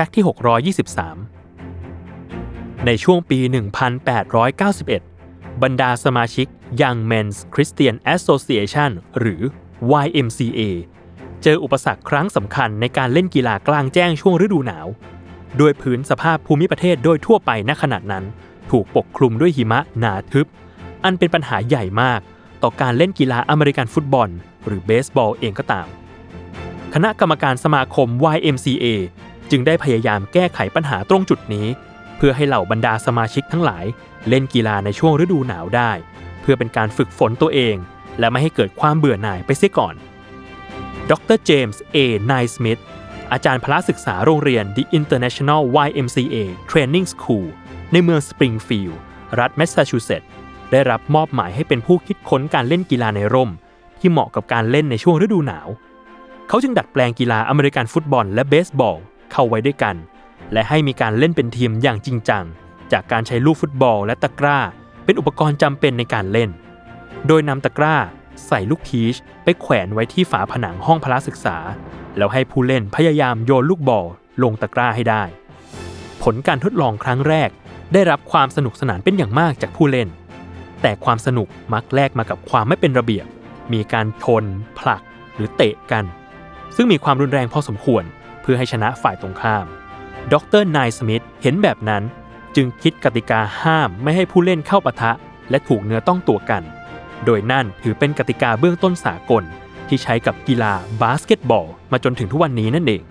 ฟกต์ที่ 623 ในช่วงปี 1891 บรรดาสมาชิก Young Men's Christian Association หรือ YMCA เจออุปสรรคครั้งสำคัญในการเล่นกีฬากลางแจ้งช่วงฤดูหนาว โดยพื้นสภาพภูมิประเทศโดยทั่วไปณขณะนั้น ถูกปกคลุมด้วยหิมะหนาทึบ อันเป็นปัญหาใหญ่มากต่อการเล่นกีฬาอเมริกันฟุตบอล หรือเบสบอลเองก็ตาม คณะกรรมการสมาคม YMCA จึงได้พยายามแก้ไขปัญหาตรงจุดนี้ เพื่อให้เหล่าบรรดาสมาชิกทั้งหลาย เล่นกีฬาในช่วงฤดูหนาวได้ เพื่อเป็นการฝึกฝนตัวเอง และไม่ให้เกิดความเบื่อหน่ายไปเสียก่อน ดรเจมส์เอไนสมิธอาจารย์พละศึกษาโรงเรียน The International YMCA Training School ในเมืองสปริงฟิลด์รัฐแมสซาชูเซตส์ได้รับมอบหมายให้เป็นผู้คิดค้นการเล่นกีฬาในร่ม ที่เหมาะกับการเล่นในช่วงฤดูหนาว เขาจึงดัดแปลงกีฬาอเมริกันฟุตบอลและเบสบอล เข้าไว้ด้วยกัน และให้มีการเล่นเป็นทีมอย่างจริงจัง จากการใช้ลูกฟุตบอลและตะกร้า เป็นอุปกรณ์จำเป็นในการเล่น โดยนำตะกร้าใส่ลูกพีชไปแขวนไว้ที่ฝาผนังห้องพละศึกษา แล้วให้ผู้เล่นพยายามโยนลูกบอลลงตะกร้าให้ได้ ผลการทดลองครั้งแรก ได้รับความสนุกสนานเป็นอย่างมากจากผู้เล่น แต่ความสนุกมักแลกมากับความไม่เป็นระเบียบ มีการชน ผลัก หรือเตะกัน ซึ่งมีความรุนแรงพอสมควร เพื่อให้ชนะฝ่ายตรงข้าม ดรนายสมิธเห็นแบบนั้น จึงคิดกติกาห้ามไม่ให้ผู้เล่นเข้าปะทะ และถูกเนื้อต้องตัวกัน โดยนั่นถือเป็นกติกาเบื้องต้นสากล ที่ใช้กับกีฬาบาสเกตบอล มาจนถึงทุกวันนี้นั่นเอง